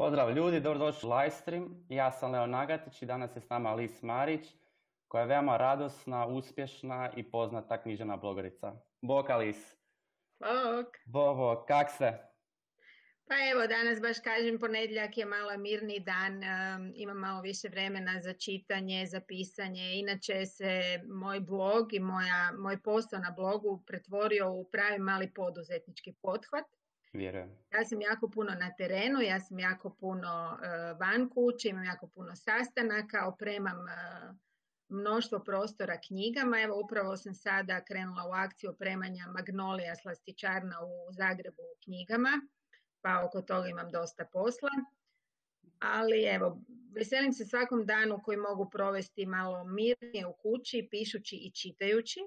Pozdrav ljudi, dobrodošli u livestream. Ja sam Leo Nagatić i danas je s nama Lis Marić, koja je veoma radosna, uspješna i poznata knjižena blogerica. Bok Alis. Bok. Bok, kak se? Pa evo, danas baš kažem, ponedjeljak je malo mirni dan, um, imam malo više vremena za čitanje, za pisanje. Inače se moj blog i moja, moj posao na blogu pretvorio u pravi mali poduzetnički pothvat. Vjerujem. Ja sam jako puno na terenu, ja sam jako puno uh, van kuće, imam jako puno sastanaka, opremam uh, mnoštvo prostora knjigama. Evo upravo sam sada krenula u akciju opremanja Magnolija slastičarna u Zagrebu u knjigama, pa oko toga imam dosta posla. Ali evo, veselim se svakom danu koji mogu provesti malo mirnije u kući, pišući i čitajući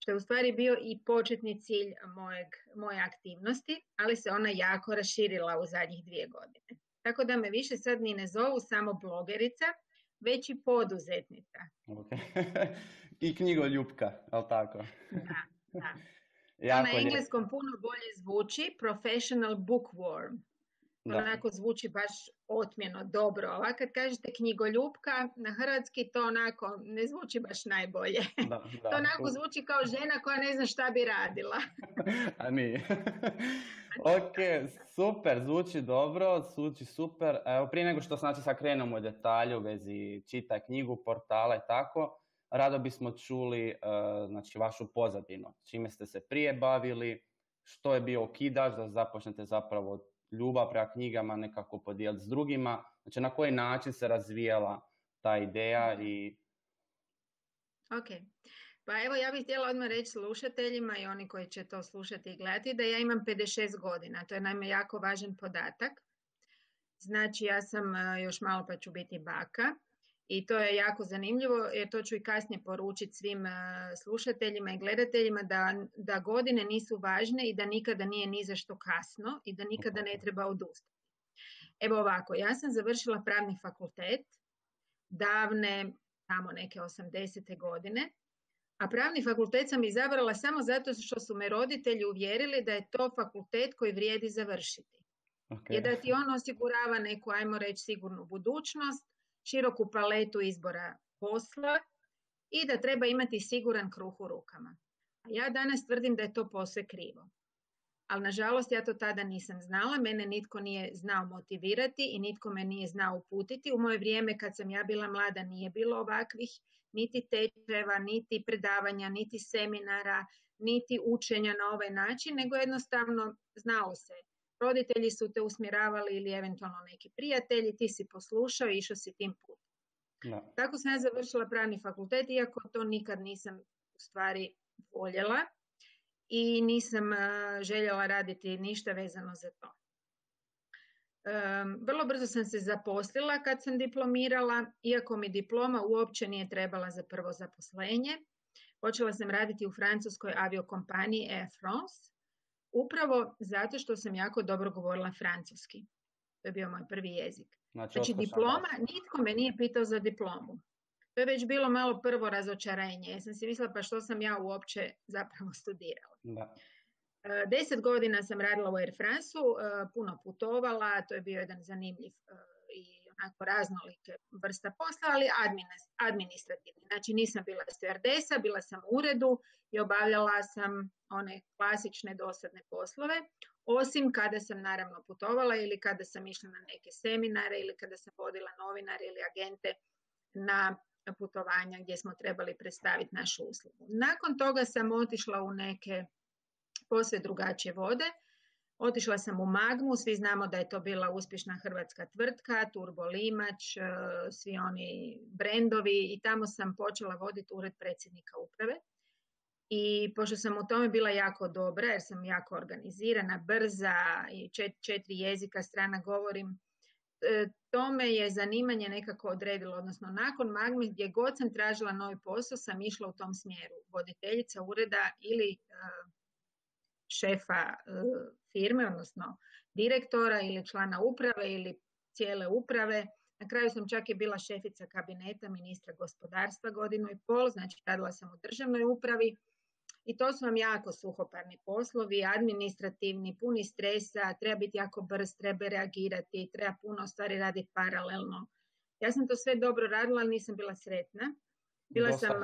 što je u stvari bio i početni cilj mojeg, moje aktivnosti, ali se ona jako raširila u zadnjih dvije godine. Tako da me više sad ni ne zovu samo blogerica, već i poduzetnica. Okay. I knjigoljupka, ali tako? Da, da. Jako na engleskom puno bolje zvuči professional bookworm. Da. Onako zvuči baš otmjeno, dobro. Ovako kad kažete knjigoljupka, na hrvatski to onako ne zvuči baš najbolje. Da, da. to onako zvuči kao žena koja ne zna šta bi radila. A nije. ok, super, zvuči dobro, zvuči super. Evo, prije nego što znači sad krenemo u detalju u vezi čita knjigu, portala i tako, rado bismo čuli uh, znači, vašu pozadinu. Čime ste se prije bavili, što je bio okidač da započnete zapravo ljubav prema knjigama nekako podijeliti s drugima, znači na koji način se razvijala ta ideja i... Ok, pa evo ja bih htjela odmah reći slušateljima i oni koji će to slušati i gledati da ja imam 56 godina, to je naime jako važan podatak. Znači ja sam e, još malo pa ću biti baka i to je jako zanimljivo jer to ću i kasnije poručiti svim e, slušateljima i gledateljima da, da godine nisu važne i da nikada nije ni za što kasno i da nikada ne treba odustati. Evo ovako, ja sam završila pravni fakultet davne, tamo neke 80. godine, a pravni fakultet sam izabrala samo zato što su me roditelji uvjerili da je to fakultet koji vrijedi završiti. Okay. Jer da ti on osigurava neku, ajmo reći, sigurnu budućnost, široku paletu izbora posla i da treba imati siguran kruh u rukama. Ja danas tvrdim da je to posve krivo. Ali nažalost ja to tada nisam znala, mene nitko nije znao motivirati i nitko me nije znao uputiti. U moje vrijeme kad sam ja bila mlada nije bilo ovakvih niti tečeva, niti predavanja, niti seminara, niti učenja na ovaj način, nego jednostavno znalo se roditelji su te usmjeravali ili eventualno neki prijatelji, ti si poslušao i išao si tim putem. No. Tako sam ja završila pravni fakultet, iako to nikad nisam u stvari voljela i nisam željela raditi ništa vezano za to. vrlo brzo sam se zaposlila kad sam diplomirala, iako mi diploma uopće nije trebala za prvo zaposlenje. Počela sam raditi u francuskoj aviokompaniji Air France Upravo zato što sam jako dobro govorila francuski. To je bio moj prvi jezik. Znači, znači diploma, nitko me nije pitao za diplomu. To je već bilo malo prvo razočarenje. Ja sam si mislila pa što sam ja uopće zapravo studirala. Da. E, deset godina sam radila u Air france e, puno putovala, to je bio jedan zanimljiv e, onako raznolike vrsta posla, ali administrativni. Znači nisam bila stewardesa, bila sam u uredu i obavljala sam one klasične dosadne poslove, osim kada sam naravno putovala ili kada sam išla na neke seminare ili kada sam vodila novinare ili agente na putovanja gdje smo trebali predstaviti našu uslugu. Nakon toga sam otišla u neke posve drugačije vode. Otišla sam u Magmu, svi znamo da je to bila uspješna hrvatska tvrtka, Turbo Limač, e, svi oni brendovi i tamo sam počela voditi ured predsjednika uprave. I pošto sam u tome bila jako dobra, jer sam jako organizirana, brza i četiri jezika strana govorim, e, to me je zanimanje nekako odredilo, odnosno nakon Magme gdje god sam tražila novi posao sam išla u tom smjeru, voditeljica ureda ili e, šefa e, firme, odnosno direktora ili člana uprave ili cijele uprave. Na kraju sam čak i bila šefica kabineta ministra gospodarstva godinu i pol, znači radila sam u državnoj upravi i to su vam jako suhoparni poslovi, administrativni, puni stresa, treba biti jako brz, treba reagirati, treba puno stvari raditi paralelno. Ja sam to sve dobro radila, ali nisam bila sretna. Bila sam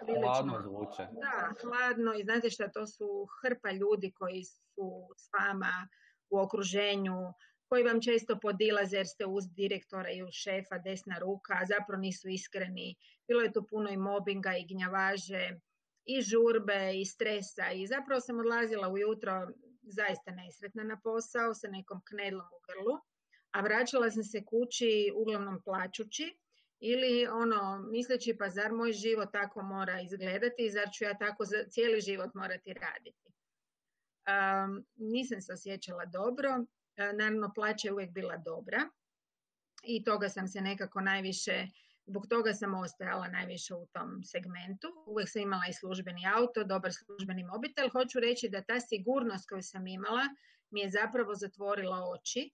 prilično... Hladno zvuče. Da, hladno i znate šta, to su hrpa ljudi koji su s vama u okruženju, koji vam često podilaze jer ste uz direktora i uz šefa desna ruka, a zapravo nisu iskreni. Bilo je tu puno i mobinga i gnjavaže i žurbe i stresa i zapravo sam odlazila ujutro zaista nesretna na posao sa nekom knedlom u grlu, a vraćala sam se kući uglavnom plaćući ili ono misleći pa zar moj život tako mora izgledati, zar ću ja tako cijeli život morati raditi. Um, nisam se osjećala dobro, naravno plaća je uvijek bila dobra i toga sam se nekako najviše Zbog toga sam ostajala najviše u tom segmentu. Uvijek sam imala i službeni auto, dobar službeni mobitel. Hoću reći da ta sigurnost koju sam imala mi je zapravo zatvorila oči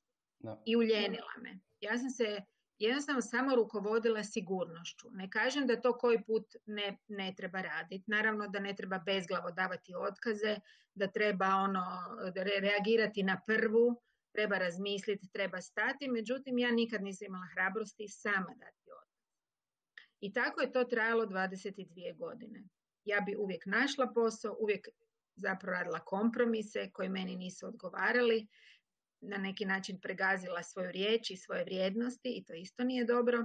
i uljenila me. Ja sam se jednostavno samo rukovodila sigurnošću. Ne kažem da to koji put ne, ne treba raditi. Naravno da ne treba bezglavo davati otkaze, da treba ono reagirati na prvu, treba razmisliti, treba stati. Međutim, ja nikad nisam imala hrabrosti sama dati otkaz. I tako je to trajalo 22 godine. Ja bi uvijek našla posao, uvijek zapravo radila kompromise koji meni nisu odgovarali, na neki način pregazila svoju riječ i svoje vrijednosti i to isto nije dobro.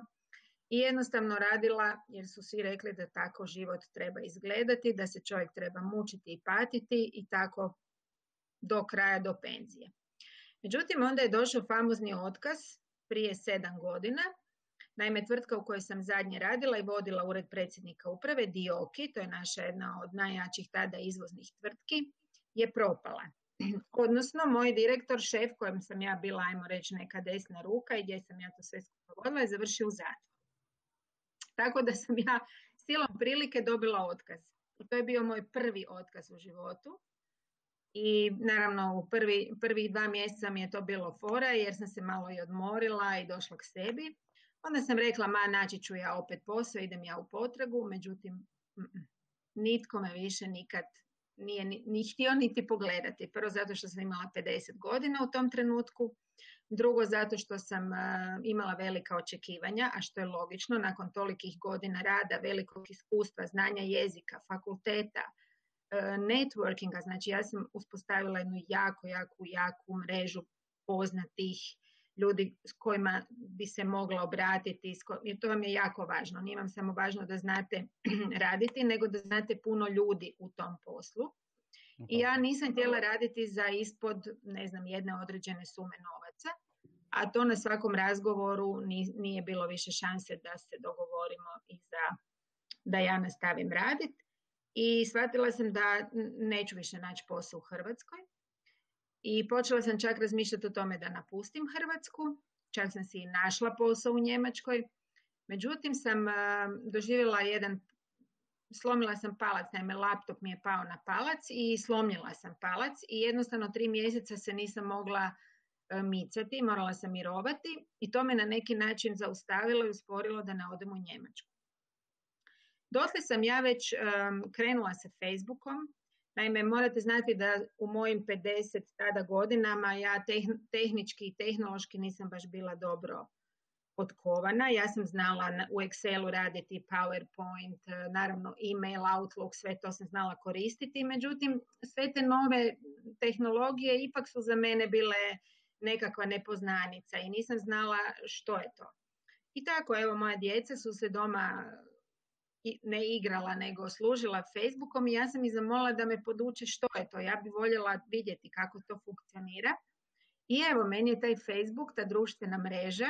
I jednostavno radila jer su svi rekli da tako život treba izgledati, da se čovjek treba mučiti i patiti i tako do kraja, do penzije. Međutim, onda je došao famozni otkaz prije sedam godina Naime, tvrtka u kojoj sam zadnje radila i vodila ured predsjednika uprave, Dioki, to je naša jedna od najjačih tada izvoznih tvrtki, je propala. Odnosno, moj direktor, šef kojem sam ja bila, ajmo reći, neka desna ruka i gdje sam ja to sve vodila, je završio u zatvoru. Tako da sam ja silom prilike dobila otkaz. I to je bio moj prvi otkaz u životu. I naravno u prvi, prvih dva mjeseca mi je to bilo fora jer sam se malo i odmorila i došla k sebi. Onda sam rekla, ma naći ću ja opet posao, idem ja u potragu, međutim, nitko me više nikad nije ni, htio niti pogledati. Prvo zato što sam imala 50 godina u tom trenutku, drugo zato što sam imala velika očekivanja, a što je logično, nakon tolikih godina rada, velikog iskustva, znanja jezika, fakulteta, networkinga, znači ja sam uspostavila jednu jako, jako, jaku mrežu poznatih ljudi s kojima bi se mogla obratiti, jer to vam je jako važno. Nije vam samo važno da znate raditi, nego da znate puno ljudi u tom poslu. I ja nisam htjela raditi za ispod, ne znam, jedne određene sume novaca, a to na svakom razgovoru nije bilo više šanse da se dogovorimo i za, da ja nastavim raditi. I shvatila sam da neću više naći posao u Hrvatskoj i počela sam čak razmišljati o tome da napustim Hrvatsku, čak sam si i našla posao u Njemačkoj. Međutim sam doživjela jedan, slomila sam palac, naime laptop mi je pao na palac i slomila sam palac i jednostavno tri mjeseca se nisam mogla micati, morala sam mirovati i to me na neki način zaustavilo i usporilo da ne odem u Njemačku. Dotle sam ja već krenula sa Facebookom, Naime, morate znati da u mojim 50 tada godinama ja tehnički i tehnološki nisam baš bila dobro potkovana. Ja sam znala u Excelu raditi PowerPoint, naravno email, Outlook, sve to sam znala koristiti. Međutim, sve te nove tehnologije ipak su za mene bile nekakva nepoznanica i nisam znala što je to. I tako, evo, moja djeca su se doma ne igrala, nego služila Facebookom i ja sam ih zamolila da me poduče što je to. Ja bi voljela vidjeti kako to funkcionira. I evo, meni je taj Facebook, ta društvena mreža,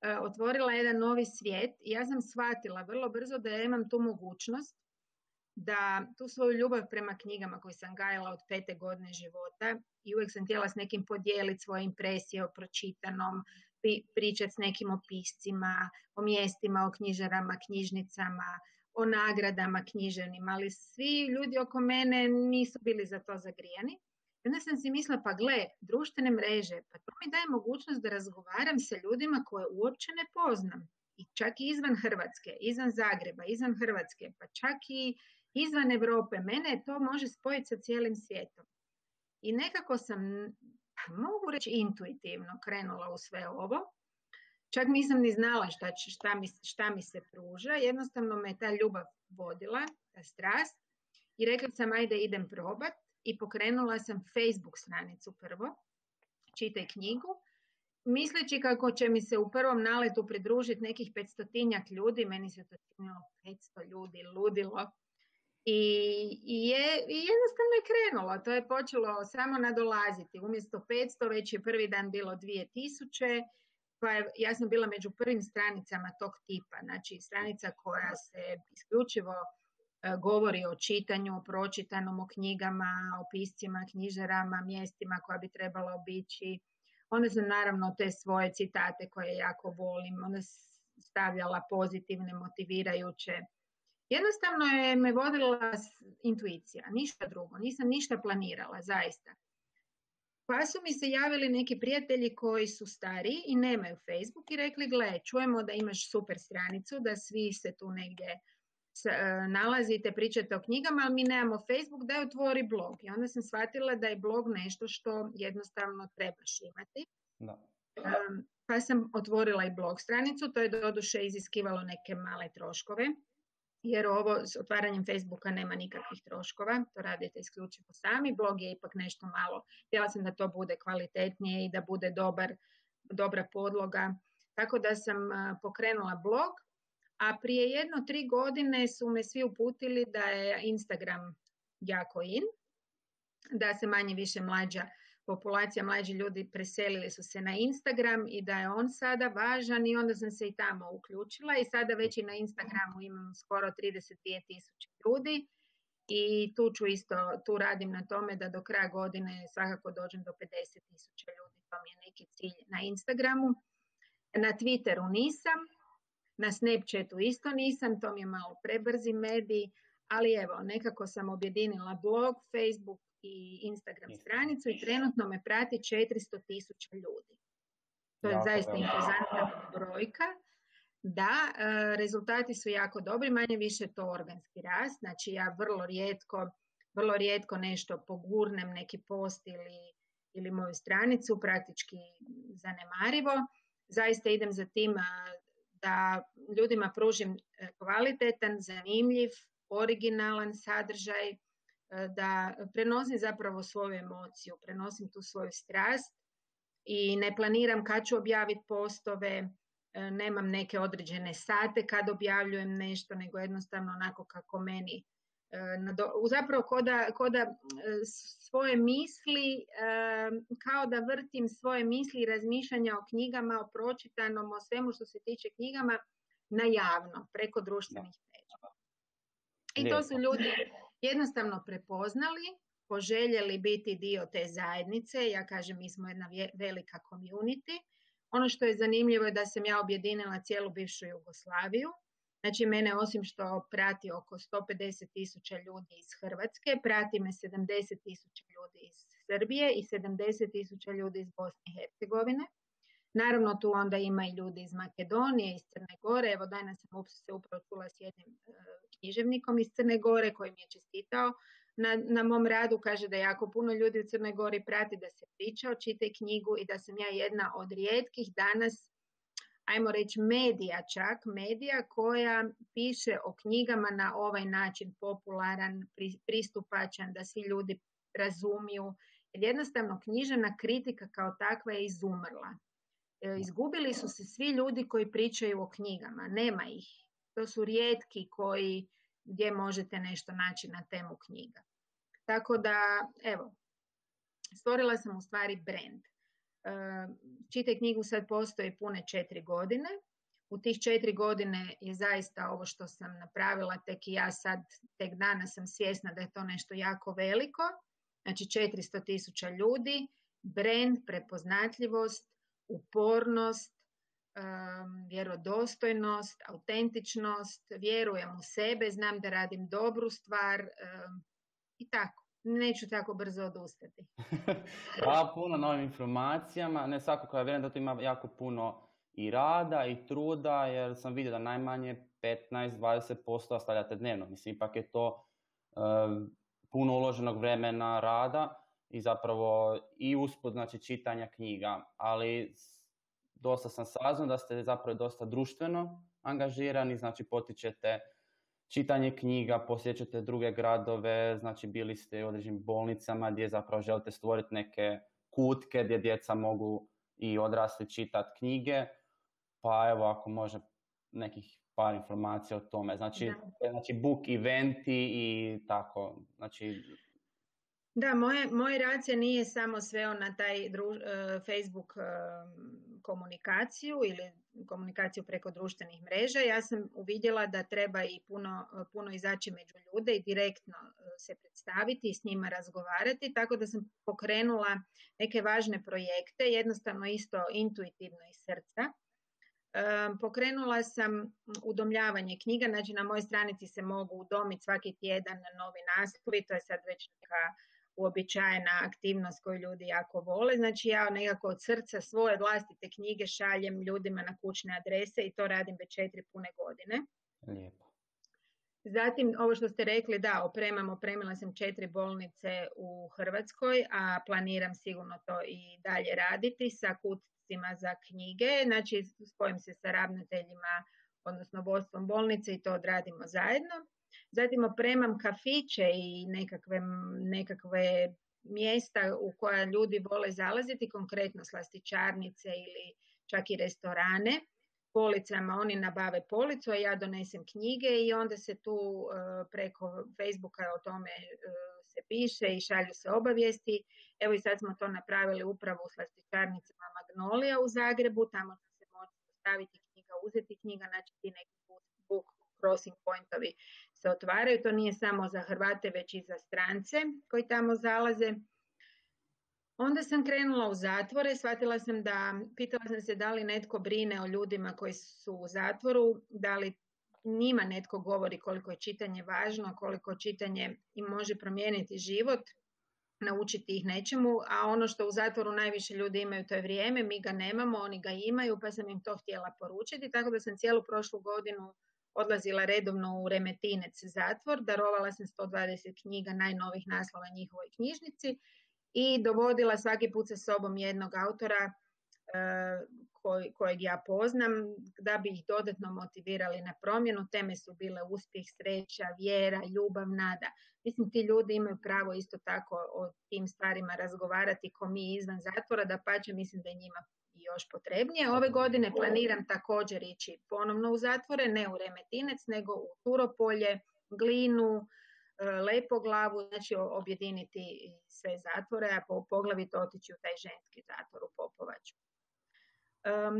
e, otvorila jedan novi svijet i ja sam shvatila vrlo brzo da ja imam tu mogućnost da tu svoju ljubav prema knjigama koju sam gajala od pete godine života i uvijek sam htjela s nekim podijeliti svoje impresije o pročitanom, pričati s nekim opiscima, o mjestima, o knjižarama, knjižnicama, o nagradama književnim, ali svi ljudi oko mene nisu bili za to zagrijani. I onda sam si mislila, pa gle, društvene mreže, pa to mi daje mogućnost da razgovaram sa ljudima koje uopće ne poznam. I čak i izvan Hrvatske, izvan Zagreba, izvan Hrvatske, pa čak i izvan Europe. Mene to može spojiti sa cijelim svijetom. I nekako sam, mogu reći intuitivno, krenula u sve ovo. Čak nisam ni znala šta, šta, mi, šta mi se pruža. Jednostavno me ta ljubav vodila, ta strast. I rekla sam, ajde idem probat. I pokrenula sam Facebook stranicu prvo. Čitaj knjigu misleći kako će mi se u prvom naletu pridružiti nekih petstotinjak ljudi, meni se to činilo 500 ljudi, ludilo. I, i, je, I jednostavno je krenulo, to je počelo samo nadolaziti. Umjesto 500 već je prvi dan bilo 2000, pa je, ja sam bila među prvim stranicama tog tipa, znači stranica koja se isključivo e, govori o čitanju, o pročitanom, o knjigama, o piscima, knjižarama, mjestima koja bi trebalo obići, Onda sam naravno te svoje citate koje jako volim, onda stavljala pozitivne, motivirajuće. Jednostavno je me vodila intuicija, ništa drugo, nisam ništa planirala, zaista. Pa su mi se javili neki prijatelji koji su stariji i nemaju Facebook i rekli, gle, čujemo da imaš super stranicu, da svi se tu negdje E, nalazite, pričate o knjigama, ali mi nemamo Facebook, da je otvori blog. I onda sam shvatila da je blog nešto što jednostavno trebaš imati. Da. pa sam otvorila i blog stranicu, to je doduše iziskivalo neke male troškove, jer ovo s otvaranjem Facebooka nema nikakvih troškova, to radite isključivo sami, blog je ipak nešto malo, htjela sam da to bude kvalitetnije i da bude dobar, dobra podloga, tako da sam pokrenula blog a prije jedno tri godine su me svi uputili da je Instagram jako in, da se manje više mlađa populacija, mlađi ljudi preselili su se na Instagram i da je on sada važan i onda sam se i tamo uključila i sada već i na Instagramu imam skoro 32 tisuće ljudi i tu ću isto, tu radim na tome da do kraja godine svakako dođem do 50 tisuća ljudi, to mi je neki cilj na Instagramu. Na Twitteru nisam, na Snapchatu isto nisam, to mi je malo prebrzi medij, ali evo, nekako sam objedinila blog, Facebook i Instagram stranicu i trenutno me prati 400 tisuća ljudi. To je zaista impozantna brojka. Da, e, rezultati su jako dobri, manje više to organski rast, znači ja vrlo rijetko, vrlo rijetko nešto pogurnem, neki post ili, ili moju stranicu, praktički zanemarivo. Zaista idem za tim da ljudima pružim e, kvalitetan, zanimljiv, originalan sadržaj, e, da prenosim zapravo svoju emociju, prenosim tu svoju strast i ne planiram kad ću objaviti postove, e, nemam neke određene sate kad objavljujem nešto, nego jednostavno onako kako meni zapravo ko da, ko da svoje misli, kao da vrtim svoje misli i razmišljanja o knjigama, o pročitanom, o svemu što se tiče knjigama na javno, preko društvenih mreža. I to su ljudi jednostavno prepoznali, poželjeli biti dio te zajednice. Ja kažem, mi smo jedna velika community. Ono što je zanimljivo je da sam ja objedinila cijelu bivšu Jugoslaviju Znači, mene osim što prati oko 150 tisuća ljudi iz Hrvatske, prati me 70 tisuća ljudi iz Srbije i 70 tisuća ljudi iz Bosne i Hercegovine. Naravno, tu onda ima i ljudi iz Makedonije, iz Crne Gore. Evo, danas sam se upravo čula s jednim e, književnikom iz Crne Gore koji mi je čestitao na, na mom radu. Kaže da jako puno ljudi u Crnoj Gori prati da se priča o čite knjigu i da sam ja jedna od rijetkih danas ajmo reći medija čak, medija koja piše o knjigama na ovaj način popularan, pristupačan, da svi ljudi razumiju. Jednostavno knjižena kritika kao takva je izumrla. E, izgubili su se svi ljudi koji pričaju o knjigama, nema ih. To su rijetki koji gdje možete nešto naći na temu knjiga. Tako da, evo, stvorila sam u stvari brand. Čitaj knjigu sad postoji pune četiri godine. U tih četiri godine je zaista ovo što sam napravila, tek i ja sad, tek danas sam svjesna da je to nešto jako veliko. Znači 400 tisuća ljudi, brand, prepoznatljivost, upornost, vjerodostojnost, autentičnost, vjerujem u sebe, znam da radim dobru stvar i tako neću tako brzo odustati. Hvala puno novim informacijama. Ne svako koja vjerujem da to ima jako puno i rada i truda, jer sam vidio da najmanje 15-20% ostavljate dnevno. Mislim, ipak je to puno uloženog vremena rada i zapravo i usput znači čitanja knjiga, ali dosta sam saznao da ste zapravo dosta društveno angažirani, znači potičete čitanje knjiga, posjećate druge gradove, znači bili ste u određenim bolnicama gdje zapravo želite stvoriti neke kutke gdje djeca mogu i odrasli čitati knjige, pa evo ako može nekih par informacija o tome. Znači, znači book eventi i tako. Znači, da, moje, moj rad se nije samo sveo na taj e, Facebook e, komunikaciju ili komunikaciju preko društvenih mreža. Ja sam uvidjela da treba i puno, puno izaći među ljude i direktno e, se predstaviti i s njima razgovarati, tako da sam pokrenula neke važne projekte, jednostavno isto intuitivno iz srca. Pokrenula sam udomljavanje knjiga, znači na mojoj stranici se mogu udomiti svaki tjedan novi naslovi, to je sad već neka uobičajena aktivnost koju ljudi jako vole. Znači ja nekako od srca svoje vlastite knjige šaljem ljudima na kućne adrese i to radim već četiri pune godine. Lijepo. Zatim, ovo što ste rekli, da, opremam, opremila sam četiri bolnice u Hrvatskoj, a planiram sigurno to i dalje raditi sa kutcima za knjige. Znači, spojim se sa ravnateljima, odnosno vodstvom bolnice i to odradimo zajedno. Zatim opremam kafiće i nekakve, nekakve mjesta u koja ljudi vole zalaziti, konkretno slastičarnice ili čak i restorane. Policama oni nabave policu, a ja donesem knjige i onda se tu e, preko Facebooka o tome e, se piše i šalju se obavijesti. Evo i sad smo to napravili upravo u slastičarnicama Magnolija u Zagrebu, tamo će se moći staviti knjiga, uzeti knjiga, znači ti neki book crossing pointovi se otvaraju. To nije samo za Hrvate, već i za strance koji tamo zalaze. Onda sam krenula u zatvore, shvatila sam da, pitala sam se da li netko brine o ljudima koji su u zatvoru, da li njima netko govori koliko je čitanje važno, koliko čitanje im može promijeniti život, naučiti ih nečemu, a ono što u zatvoru najviše ljudi imaju to je vrijeme, mi ga nemamo, oni ga imaju, pa sam im to htjela poručiti, tako da sam cijelu prošlu godinu odlazila redovno u Remetinec zatvor, darovala sam 120 knjiga najnovih naslova njihovoj knjižnici i dovodila svaki put sa sobom jednog autora e, kojeg ja poznam da bi ih dodatno motivirali na promjenu. Teme su bile uspjeh, sreća, vjera, ljubav, nada. Mislim, ti ljudi imaju pravo isto tako o tim stvarima razgovarati ko mi izvan zatvora, da pače mislim da je njima još potrebnije. Ove godine planiram također ići ponovno u zatvore, ne u Remetinec, nego u Turopolje, Glinu, e, Lepoglavu, znači objediniti sve zatvore, a poglavito otići u taj ženski zatvor u Popovaču.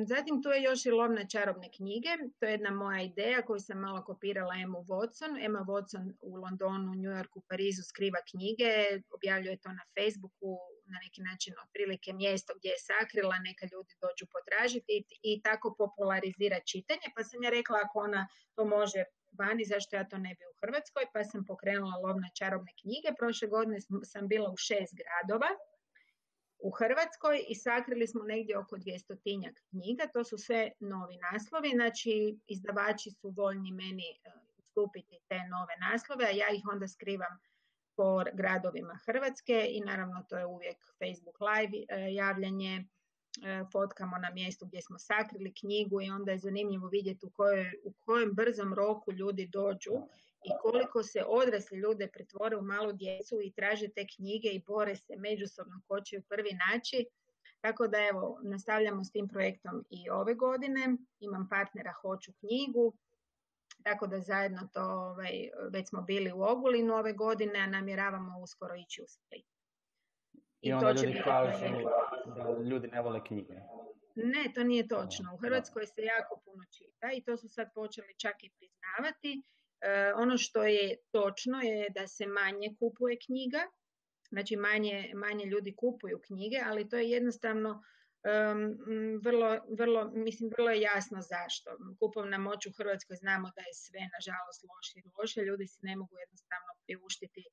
Zatim tu je još i lov na čarobne knjige. To je jedna moja ideja koju sam malo kopirala Emma Watson. Emma Watson u Londonu, New Yorku, Parizu skriva knjige, objavljuje to na Facebooku, na neki način otprilike mjesto gdje je sakrila, neka ljudi dođu potražiti i tako popularizira čitanje. Pa sam ja rekla ako ona to može vani, zašto ja to ne bi u Hrvatskoj, pa sam pokrenula lov na čarobne knjige. Prošle godine sam bila u šest gradova u Hrvatskoj i sakrili smo negdje oko 200 knjiga. To su sve novi naslovi, znači izdavači su voljni meni e, ustupiti te nove naslove, a ja ih onda skrivam po gradovima Hrvatske i naravno to je uvijek Facebook live e, javljanje, e, fotkamo na mjestu gdje smo sakrili knjigu i onda je zanimljivo vidjeti u, kojoj, u kojem brzom roku ljudi dođu i koliko se odrasli ljude pretvore u malu djecu i traže te knjige i bore se međusobno ko će ju prvi naći. Tako da evo, nastavljamo s tim projektom i ove godine. Imam partnera Hoću knjigu, tako da zajedno to, ovaj, već smo bili u Ogulinu ove godine, a namjeravamo uskoro ići u Split. I, I onda to ljudi kažu da ljudi ne vole knjige. Ne, to nije točno. U Hrvatskoj se jako puno čita i to su sad počeli čak i priznavati ono što je točno je da se manje kupuje knjiga, znači manje, manje ljudi kupuju knjige, ali to je jednostavno vrlo, vrlo, mislim, vrlo je jasno zašto. Kupovna moć u Hrvatskoj znamo da je sve, nažalost, loše i loše. Ljudi se ne mogu jednostavno priuštiti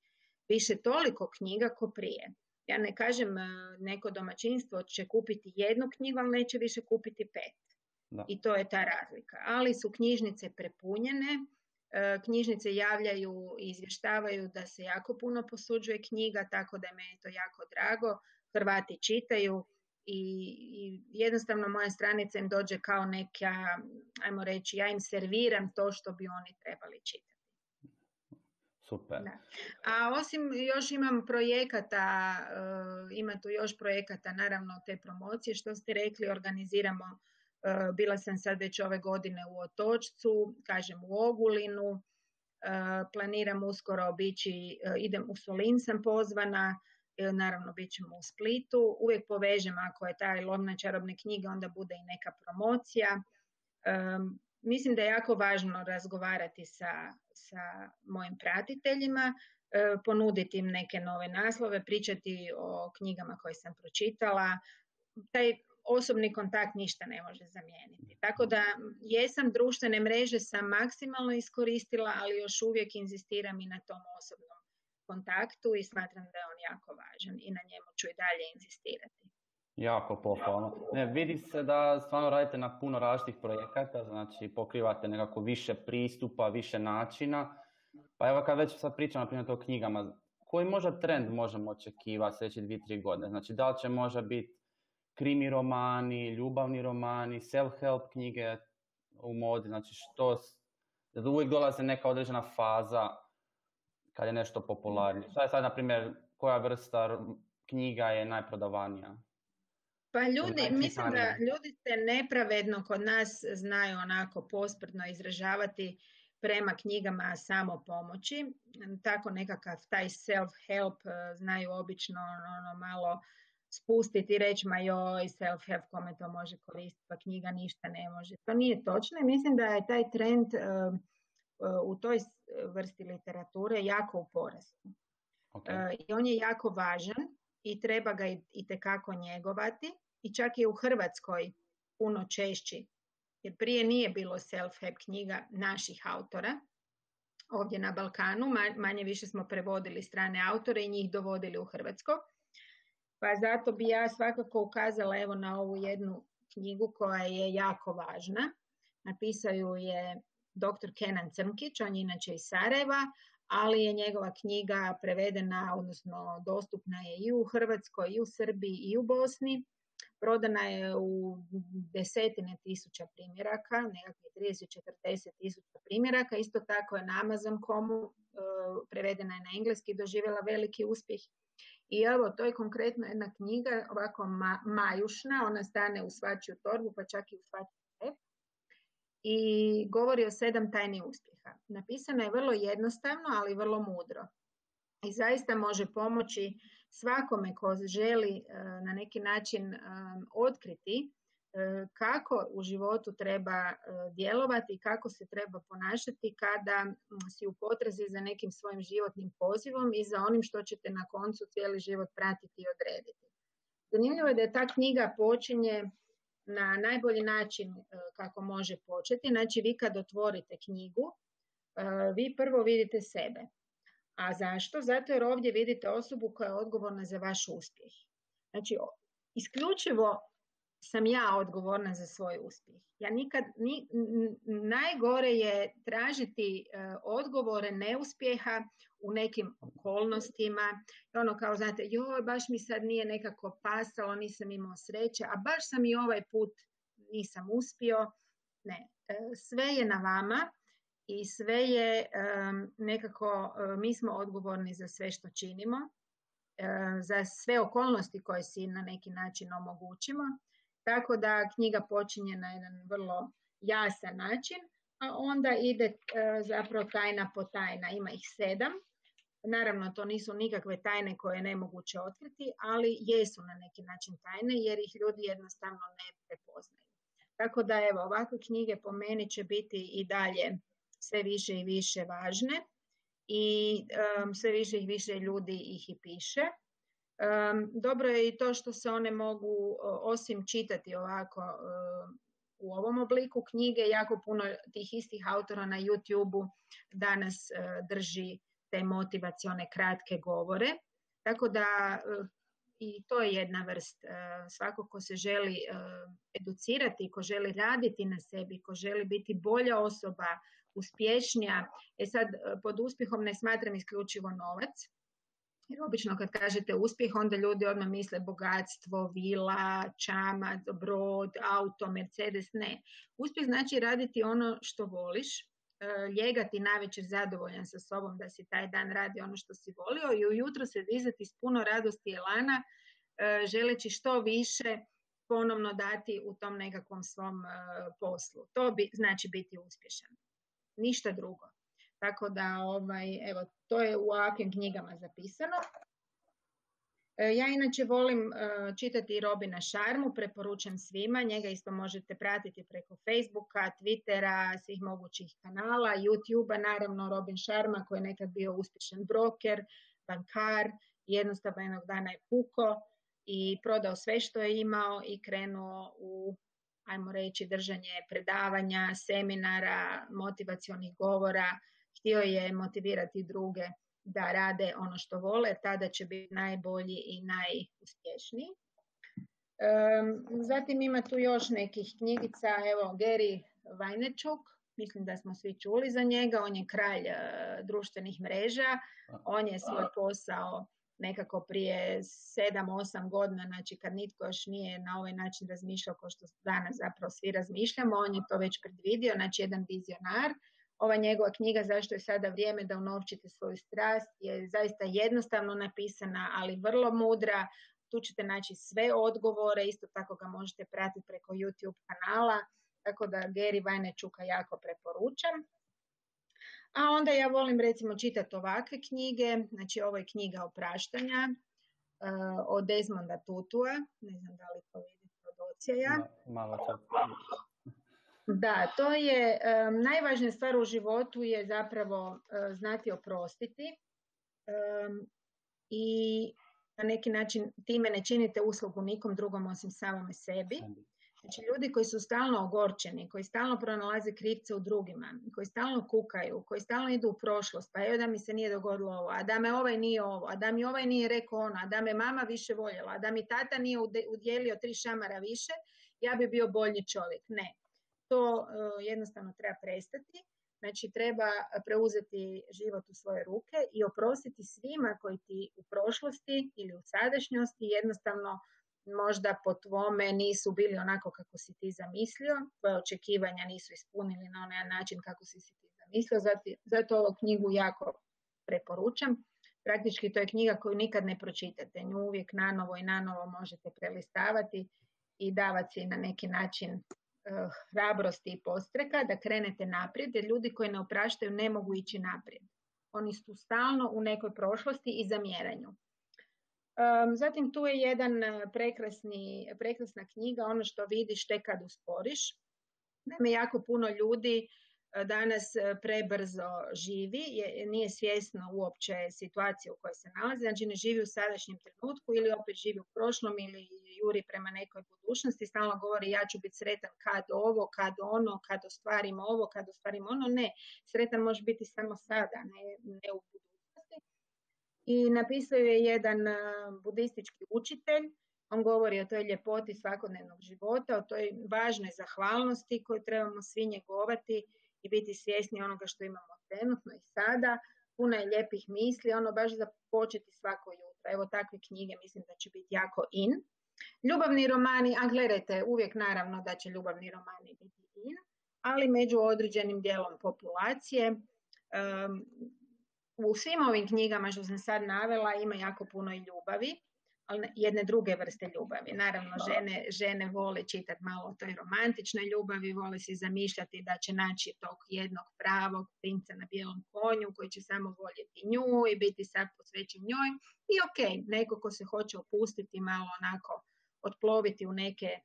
više toliko knjiga ko prije. Ja ne kažem e, neko domaćinstvo će kupiti jednu knjigu, ali neće više kupiti pet. I to je ta razlika. Ali su knjižnice prepunjene, knjižnice javljaju i izvještavaju da se jako puno posuđuje knjiga, tako da me je to jako drago. Hrvati čitaju i, i jednostavno moja stranica im dođe kao neka, ajmo reći, ja im serviram to što bi oni trebali čitati. Super. A osim još imam projekata, uh, ima tu još projekata naravno te promocije što ste rekli, organiziramo, bila sam sad već ove godine u Otočcu, kažem u Ogulinu, uh, planiram uskoro obići, idem u Solin sam pozvana, naravno bit ćemo u Splitu, uvijek povežem ako je taj lov na čarobne knjige, onda bude i neka promocija. Mislim da je jako važno razgovarati sa, sa mojim pratiteljima, e, ponuditi im neke nove naslove, pričati o knjigama koje sam pročitala. Taj osobni kontakt ništa ne može zamijeniti. Tako da jesam društvene mreže sam maksimalno iskoristila, ali još uvijek inzistiram i na tom osobnom kontaktu i smatram da je on jako važan i na njemu ću i dalje inzistirati. Jako pohvalno. Ne, vidi se da stvarno radite na puno različitih projekata, znači pokrivate nekako više pristupa, više načina. Pa evo kad već sad pričamo na primjer o knjigama, koji možda trend možemo očekivati sljedeće dvije, tri godine? Znači da li će možda biti krimi romani, ljubavni romani, self-help knjige u modi, znači što, da uvijek dolaze neka određena faza kad je nešto popularnije. Šta je sad, na primjer, koja vrsta knjiga je najprodavanija? Pa ljudi, mislim da ljudi se nepravedno kod nas znaju onako posprdno izražavati prema knjigama samo pomoći. Tako nekakav taj self-help eh, znaju obično ono, ono malo spustiti i reći ma joj self-help kome to može koristiti pa knjiga ništa ne može. To nije točno i mislim da je taj trend eh, eh, u toj vrsti literature jako u porastu. I on je jako važan i treba ga i tekako njegovati i čak i u Hrvatskoj puno češći jer prije nije bilo self-help knjiga naših autora ovdje na Balkanu, manje više smo prevodili strane autore i njih dovodili u Hrvatsko. Pa zato bi ja svakako ukazala evo na ovu jednu knjigu koja je jako važna. Napisao ju je dr. Kenan Crnkić, on je inače iz Sarajeva, ali je njegova knjiga prevedena, odnosno dostupna je i u Hrvatskoj, i u Srbiji, i u Bosni. Prodana je u desetine tisuća primjeraka, nekakvih 30-40 tisuća primjeraka. Isto tako je na Amazon.comu, e, prevedena je na engleski, doživjela veliki uspjeh. I evo, to je konkretno jedna knjiga, ovako majušna, ona stane u svačiju torbu, pa čak i u svačiju i govori o sedam tajni uspjeha. Napisana je vrlo jednostavno, ali vrlo mudro. I zaista može pomoći svakome ko želi e, na neki način e, otkriti kako u životu treba djelovati i kako se treba ponašati kada si u potrazi za nekim svojim životnim pozivom i za onim što ćete na koncu cijeli život pratiti i odrediti. Zanimljivo je da ta knjiga počinje na najbolji način e, kako može početi. Znači vi kad otvorite knjigu, e, vi prvo vidite sebe. A zašto? Zato jer ovdje vidite osobu koja je odgovorna za vaš uspjeh. Znači, isključivo sam ja odgovorna za svoj uspjeh. Ja nikad, ni, najgore je tražiti e, odgovore neuspjeha u nekim okolnostima. Ono kao, znate, joj, baš mi sad nije nekako pasalo, nisam imao sreće, a baš sam i ovaj put nisam uspio. Ne, e, sve je na vama i sve je nekako, e, mi smo odgovorni za sve što činimo, za sve okolnosti koje si na neki način omogućimo tako da knjiga počinje na jedan vrlo jasan način, a onda ide e, zapravo tajna po tajna. Ima ih sedam. Naravno, to nisu nikakve tajne koje je nemoguće otkriti, ali jesu na neki način tajne jer ih ljudi jednostavno ne prepoznaju. Tako da evo, ovakve knjige po meni će biti i dalje sve više i više važne i sve više i više ljudi ih i piše. Dobro je i to što se one mogu osim čitati ovako u ovom obliku knjige, jako puno tih istih autora na YouTube-u danas e, drži te motivacione kratke govore. Tako da e, i to je jedna vrst. E, svako ko se želi educirati, ko želi raditi na sebi, ko želi biti bolja osoba uspješnija. E sad, pod uspjehom ne smatram isključivo novac, jer obično kad kažete uspjeh, onda ljudi odmah misle bogatstvo, vila, čamac, brod, auto, Mercedes, ne. Uspjeh znači raditi ono što voliš, e, ljegati navečer zadovoljan sa sobom da si taj dan radi ono što si volio i ujutro se dizati s puno radosti i elana, e, želeći što više ponovno dati u tom nekakvom svom e, poslu. To bi, znači biti uspješan. Ništa drugo. Tako da, ovaj, evo, to je u ovakvim knjigama zapisano. E, ja inače volim e, čitati Robina Šarmu, preporučam svima, njega isto možete pratiti preko Facebooka, Twittera, svih mogućih kanala, YouTubea, naravno Robin Šarma koji je nekad bio uspješan broker, bankar, jednostavno jednog dana je puko i prodao sve što je imao i krenuo u ajmo reći držanje predavanja, seminara, motivacionih govora, htio je motivirati druge da rade ono što vole, tada će biti najbolji i najuspješniji. Zatim ima tu još nekih knjigica, evo Gary Vaynerchuk, mislim da smo svi čuli za njega, on je kralj e, društvenih mreža, on je svoj posao nekako prije 7-8 godina, znači kad nitko još nije na ovaj način razmišljao kao što danas zapravo svi razmišljamo, on je to već predvidio, znači jedan vizionar, ova njegova knjiga Zašto je sada vrijeme da unovčite svoju strast je zaista jednostavno napisana, ali vrlo mudra. Tu ćete naći sve odgovore, isto tako ga možete pratiti preko YouTube kanala, tako da Gary Vajnečuka jako preporučam. A onda ja volim recimo čitati ovakve knjige, znači ovo je knjiga opraštanja uh, od Desmonda Tutua, ne znam da li to vidite od ocija. Malo da, to je najvažnija stvar u životu je zapravo e, znati oprostiti i na neki način time ne činite uslugu nikom drugom osim samome sebi. Znači ljudi koji su stalno ogorčeni, koji stalno pronalaze krivce u drugima, koji stalno kukaju, koji stalno idu u prošlost, pa evo da mi se nije dogodilo ovo, a da me ovaj nije ovo, a da mi ovaj nije rekao ono, a da me mama više voljela, a da mi tata nije udjelio tri šamara više, ja bi bio bolji čovjek. Ne to e, jednostavno treba prestati. Znači treba preuzeti život u svoje ruke i oprostiti svima koji ti u prošlosti ili u sadašnjosti jednostavno možda po tvome nisu bili onako kako si ti zamislio, tvoje očekivanja nisu ispunili na onaj način kako si si ti zamislio, zato, zato ovu knjigu jako preporučam. Praktički to je knjiga koju nikad ne pročitate, nju uvijek nanovo i nanovo možete prelistavati i davati na neki način Eh, hrabrosti i postreka da krenete naprijed, jer ljudi koji ne opraštaju ne mogu ići naprijed. Oni su stalno u nekoj prošlosti i zamjeranju. Zatim tu je jedan eh, prekrasni, prekrasna knjiga, ono što vidiš te kad usporiš. Naime, jako puno ljudi danas e, prebrzo živi, je, nije svjesno uopće situacije u kojoj se nalazi, znači ne živi u sadašnjem trenutku ili opet živi u prošlom ili juri prema nekoj budućnosti, stalno govori ja ću biti sretan kad ovo, kad ono, kad ostvarim ovo, kad ostvarim ono, ne, sretan može biti samo sada, ne, ne u budućnosti. I napisao je jedan e, budistički učitelj, on govori o toj ljepoti svakodnevnog života, o toj važnoj zahvalnosti koju trebamo svi njegovati i biti svjesni onoga što imamo trenutno i sada. Puno je lijepih misli, ono baš za početi svako jutro. Evo takve knjige mislim da će biti jako in. Ljubavni romani, a gledajte, uvijek naravno da će ljubavni romani biti in, ali među određenim dijelom populacije. u svim ovim knjigama što sam sad navela ima jako puno i ljubavi ali jedne druge vrste ljubavi. Naravno, žene, žene vole čitati malo o toj romantičnoj ljubavi, vole si zamišljati da će naći tog jednog pravog princa na bijelom konju koji će samo voljeti nju i biti sad posvećen njoj. I ok, neko ko se hoće opustiti malo onako, otploviti u neke e,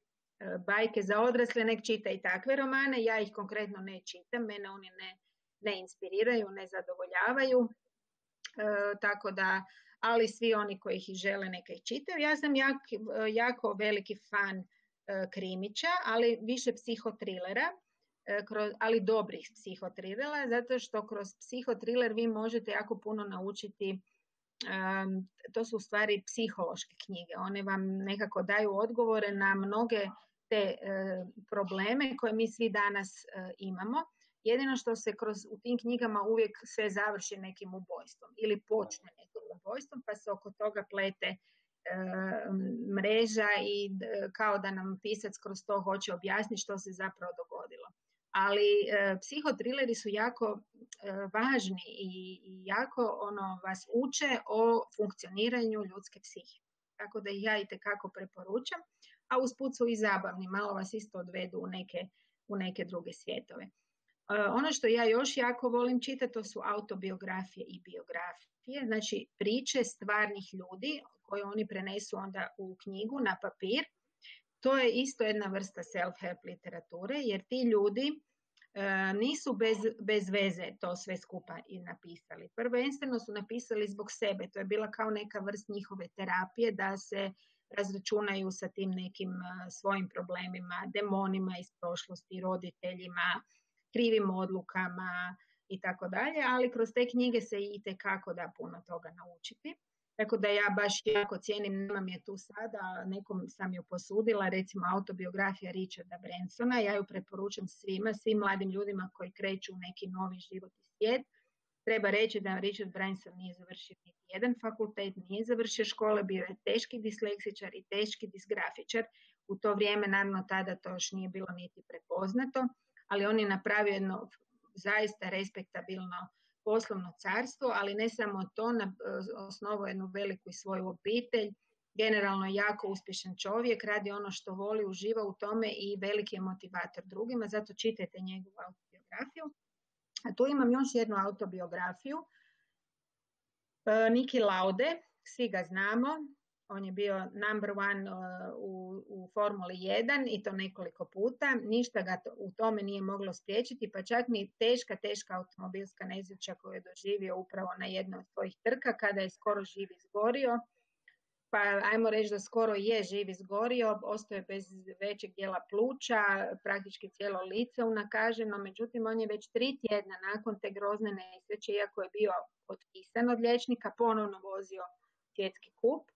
bajke za odrasle, nek čita i takve romane. Ja ih konkretno ne čitam, mene oni ne, ne inspiriraju, ne zadovoljavaju. E, tako da ali svi oni koji ih žele neka ih čitaju. Ja sam jako veliki fan e, krimića, ali više psihotrilera, e, ali dobrih psihotrilera, zato što kroz psihotriler vi možete jako puno naučiti to su u stvari psihološke knjige. One vam nekako daju odgovore na mnoge te e, probleme koje mi svi danas imamo Jedino što se kroz, u tim knjigama uvijek sve završi nekim ubojstvom ili počne nekim ubojstvom, pa se oko toga plete e, mreža i kao da nam pisac kroz to hoće objasniti što se zapravo dogodilo. Ali e, psihotrileri su jako e, važni i, i jako ono vas uče o funkcioniranju ljudske psihe. Tako da ih ja i tekako preporučam, a usput su i zabavni, malo vas isto odvedu u neke, u neke druge svjetove. E, ono što ja još jako volim čitati, to su autobiografije i biografije, znači priče stvarnih ljudi koje oni prenesu onda u knjigu na papir. To je isto jedna vrsta self-help literature, jer ti ljudi e, nisu bez, bez veze to sve skupa i napisali. Prvenstveno su napisali zbog sebe, to je bila kao neka vrst njihove terapije da se razračunaju sa tim nekim e, svojim problemima, demonima iz prošlosti, roditeljima, krivim odlukama i tako dalje, ali kroz te knjige se i tekako da puno toga naučiti. Tako da ja baš jako cijenim, nemam je tu sada, nekom sam ju posudila, recimo autobiografija Richarda Bransona, ja ju preporučam svima, svim mladim ljudima koji kreću u neki novi život i svijet. Treba reći da Richard Branson nije završio niti jedan fakultet, nije završio škole, bio je teški disleksičar i teški disgrafičar. U to vrijeme, naravno, tada to još nije bilo niti prepoznato ali on je napravio jedno zaista respektabilno poslovno carstvo, ali ne samo to, na, osnovo jednu veliku i svoju obitelj, generalno jako uspješan čovjek, radi ono što voli, uživa u tome i veliki je motivator drugima, zato čitajte njegovu autobiografiju. A tu imam još jednu autobiografiju, e, Niki Laude, svi ga znamo, on je bio number one uh, u, u Formuli 1 i to nekoliko puta. Ništa ga to, u tome nije moglo spriječiti, pa čak ni teška, teška automobilska nezreća koju je doživio upravo na jednoj od svojih trka kada je skoro živ izgorio. Pa ajmo reći da skoro je živ izgorio, ostao je bez većeg dijela pluća, praktički cijelo lice unakaženo, međutim on je već tri tjedna nakon te grozne nesreće, iako je bio otpisan od liječnika, ponovno vozio svjetski kup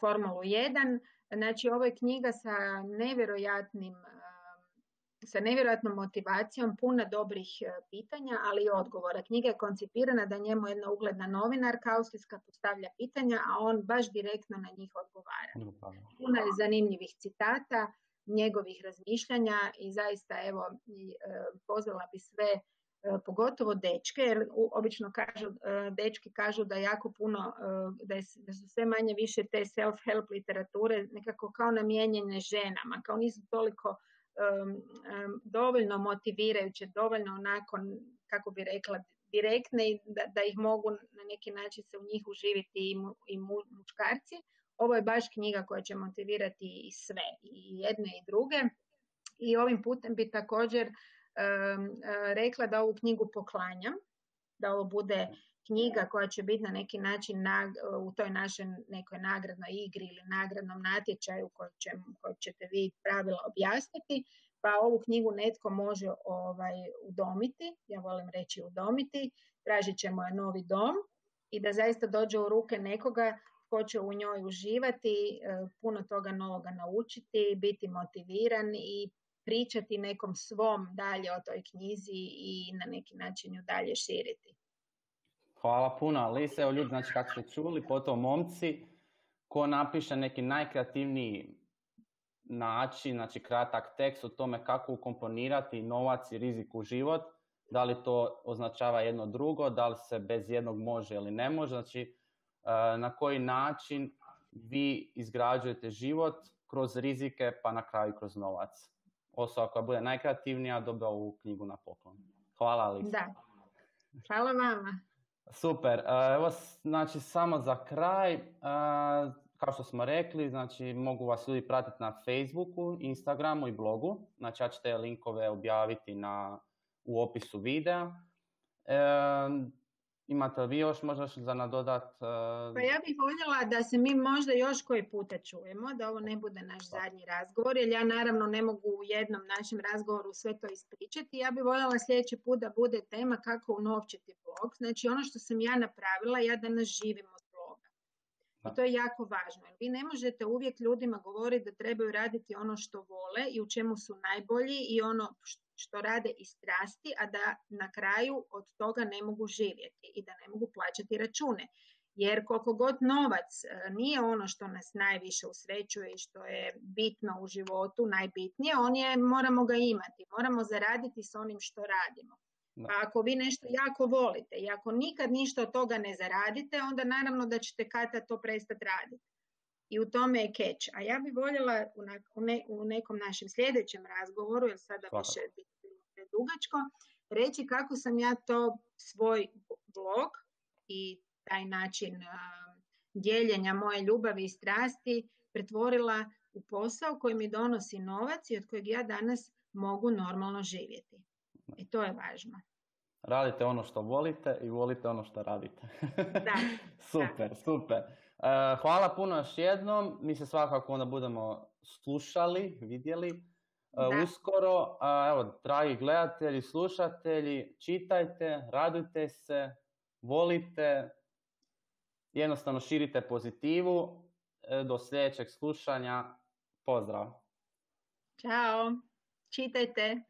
Formulu 1. Znači ovo je knjiga sa nevjerojatnim e, sa nevjerojatnom motivacijom, puna dobrih e, pitanja, ali i odgovora. Knjiga je koncipirana da njemu jedna ugledna novinarka austrijska postavlja pitanja, a on baš direktno na njih odgovara. Puna je zanimljivih citata, njegovih razmišljanja i zaista evo pozvala bi sve E, pogotovo dečke, jer obično kažu, e, dečki kažu da jako puno, e, da, da su sve manje više te self-help literature nekako kao namijenjene ženama, kao nisu toliko dovoljno motivirajuće, dovoljno onako, kako bi rekla, direktne i da, da ih mogu na neki način se u njih uživiti i, mu, i muškarci. Ovo je baš knjiga koja će motivirati i sve, i jedne i druge. I ovim putem bi također rekla da ovu knjigu poklanjam, da ovo bude knjiga koja će biti na neki način u toj našoj nekoj nagradnoj igri ili nagradnom natječaju koju, će, ćete vi pravila objasniti, pa ovu knjigu netko može ovaj, udomiti, ja volim reći udomiti, tražit ćemo je novi dom i da zaista dođe u ruke nekoga ko će u njoj uživati, e, puno toga novoga naučiti, biti motiviran i pričati nekom svom dalje o toj knjizi i na neki način ju dalje širiti. Hvala puno, Alise. Evo ljudi, znači kako ste čuli, potom momci, ko napiše neki najkreativniji način, znači kratak tekst o tome kako ukomponirati novac i rizik u život, da li to označava jedno drugo, da li se bez jednog može ili ne može, znači e, na koji način vi izgrađujete život kroz rizike pa na kraju kroz novac osoba koja bude najkreativnija dobila ovu knjigu na poklon. Hvala Alice. Da. Hvala vama. Super. E, evo, znači, samo za kraj, e, kao što smo rekli, znači, mogu vas ljudi pratiti na Facebooku, Instagramu i blogu. Znači, ja ću te linkove objaviti na, u opisu videa. E, Imate li vi još možda za nadodat? Pa ja bih voljela da se mi možda još koji puta čujemo, da ovo ne bude naš zadnji razgovor, jer ja naravno ne mogu u jednom našem razgovoru sve to ispričati. Ja bih voljela sljedeći put da bude tema kako unovčiti blog. Znači ono što sam ja napravila, ja danas živim od bloga. I to je jako važno. Vi ne možete uvijek ljudima govoriti da trebaju raditi ono što vole i u čemu su najbolji i ono što rade iz strasti, a da na kraju od toga ne mogu živjeti i da ne mogu plaćati račune. Jer koliko god novac e, nije ono što nas najviše usrećuje i što je bitno u životu, najbitnije, on je, moramo ga imati, moramo zaraditi s onim što radimo. Pa ako vi nešto jako volite i ako nikad ništa od toga ne zaradite, onda naravno da ćete kada to prestati raditi. I u tome je keč. A ja bih voljela u, nekom našem sljedećem razgovoru, jer sada više biti dugačko, reći kako sam ja to svoj blog i taj način dijeljenja moje ljubavi i strasti pretvorila u posao koji mi donosi novac i od kojeg ja danas mogu normalno živjeti. I to je važno. Radite ono što volite i volite ono što radite. da. super, super. E, hvala puno još jednom. Mi se svakako onda budemo slušali, vidjeli uh, uskoro. evo, dragi gledatelji, slušatelji, čitajte, radujte se, volite, jednostavno širite pozitivu. E, do sljedećeg slušanja. Pozdrav. Ćao. Čitajte.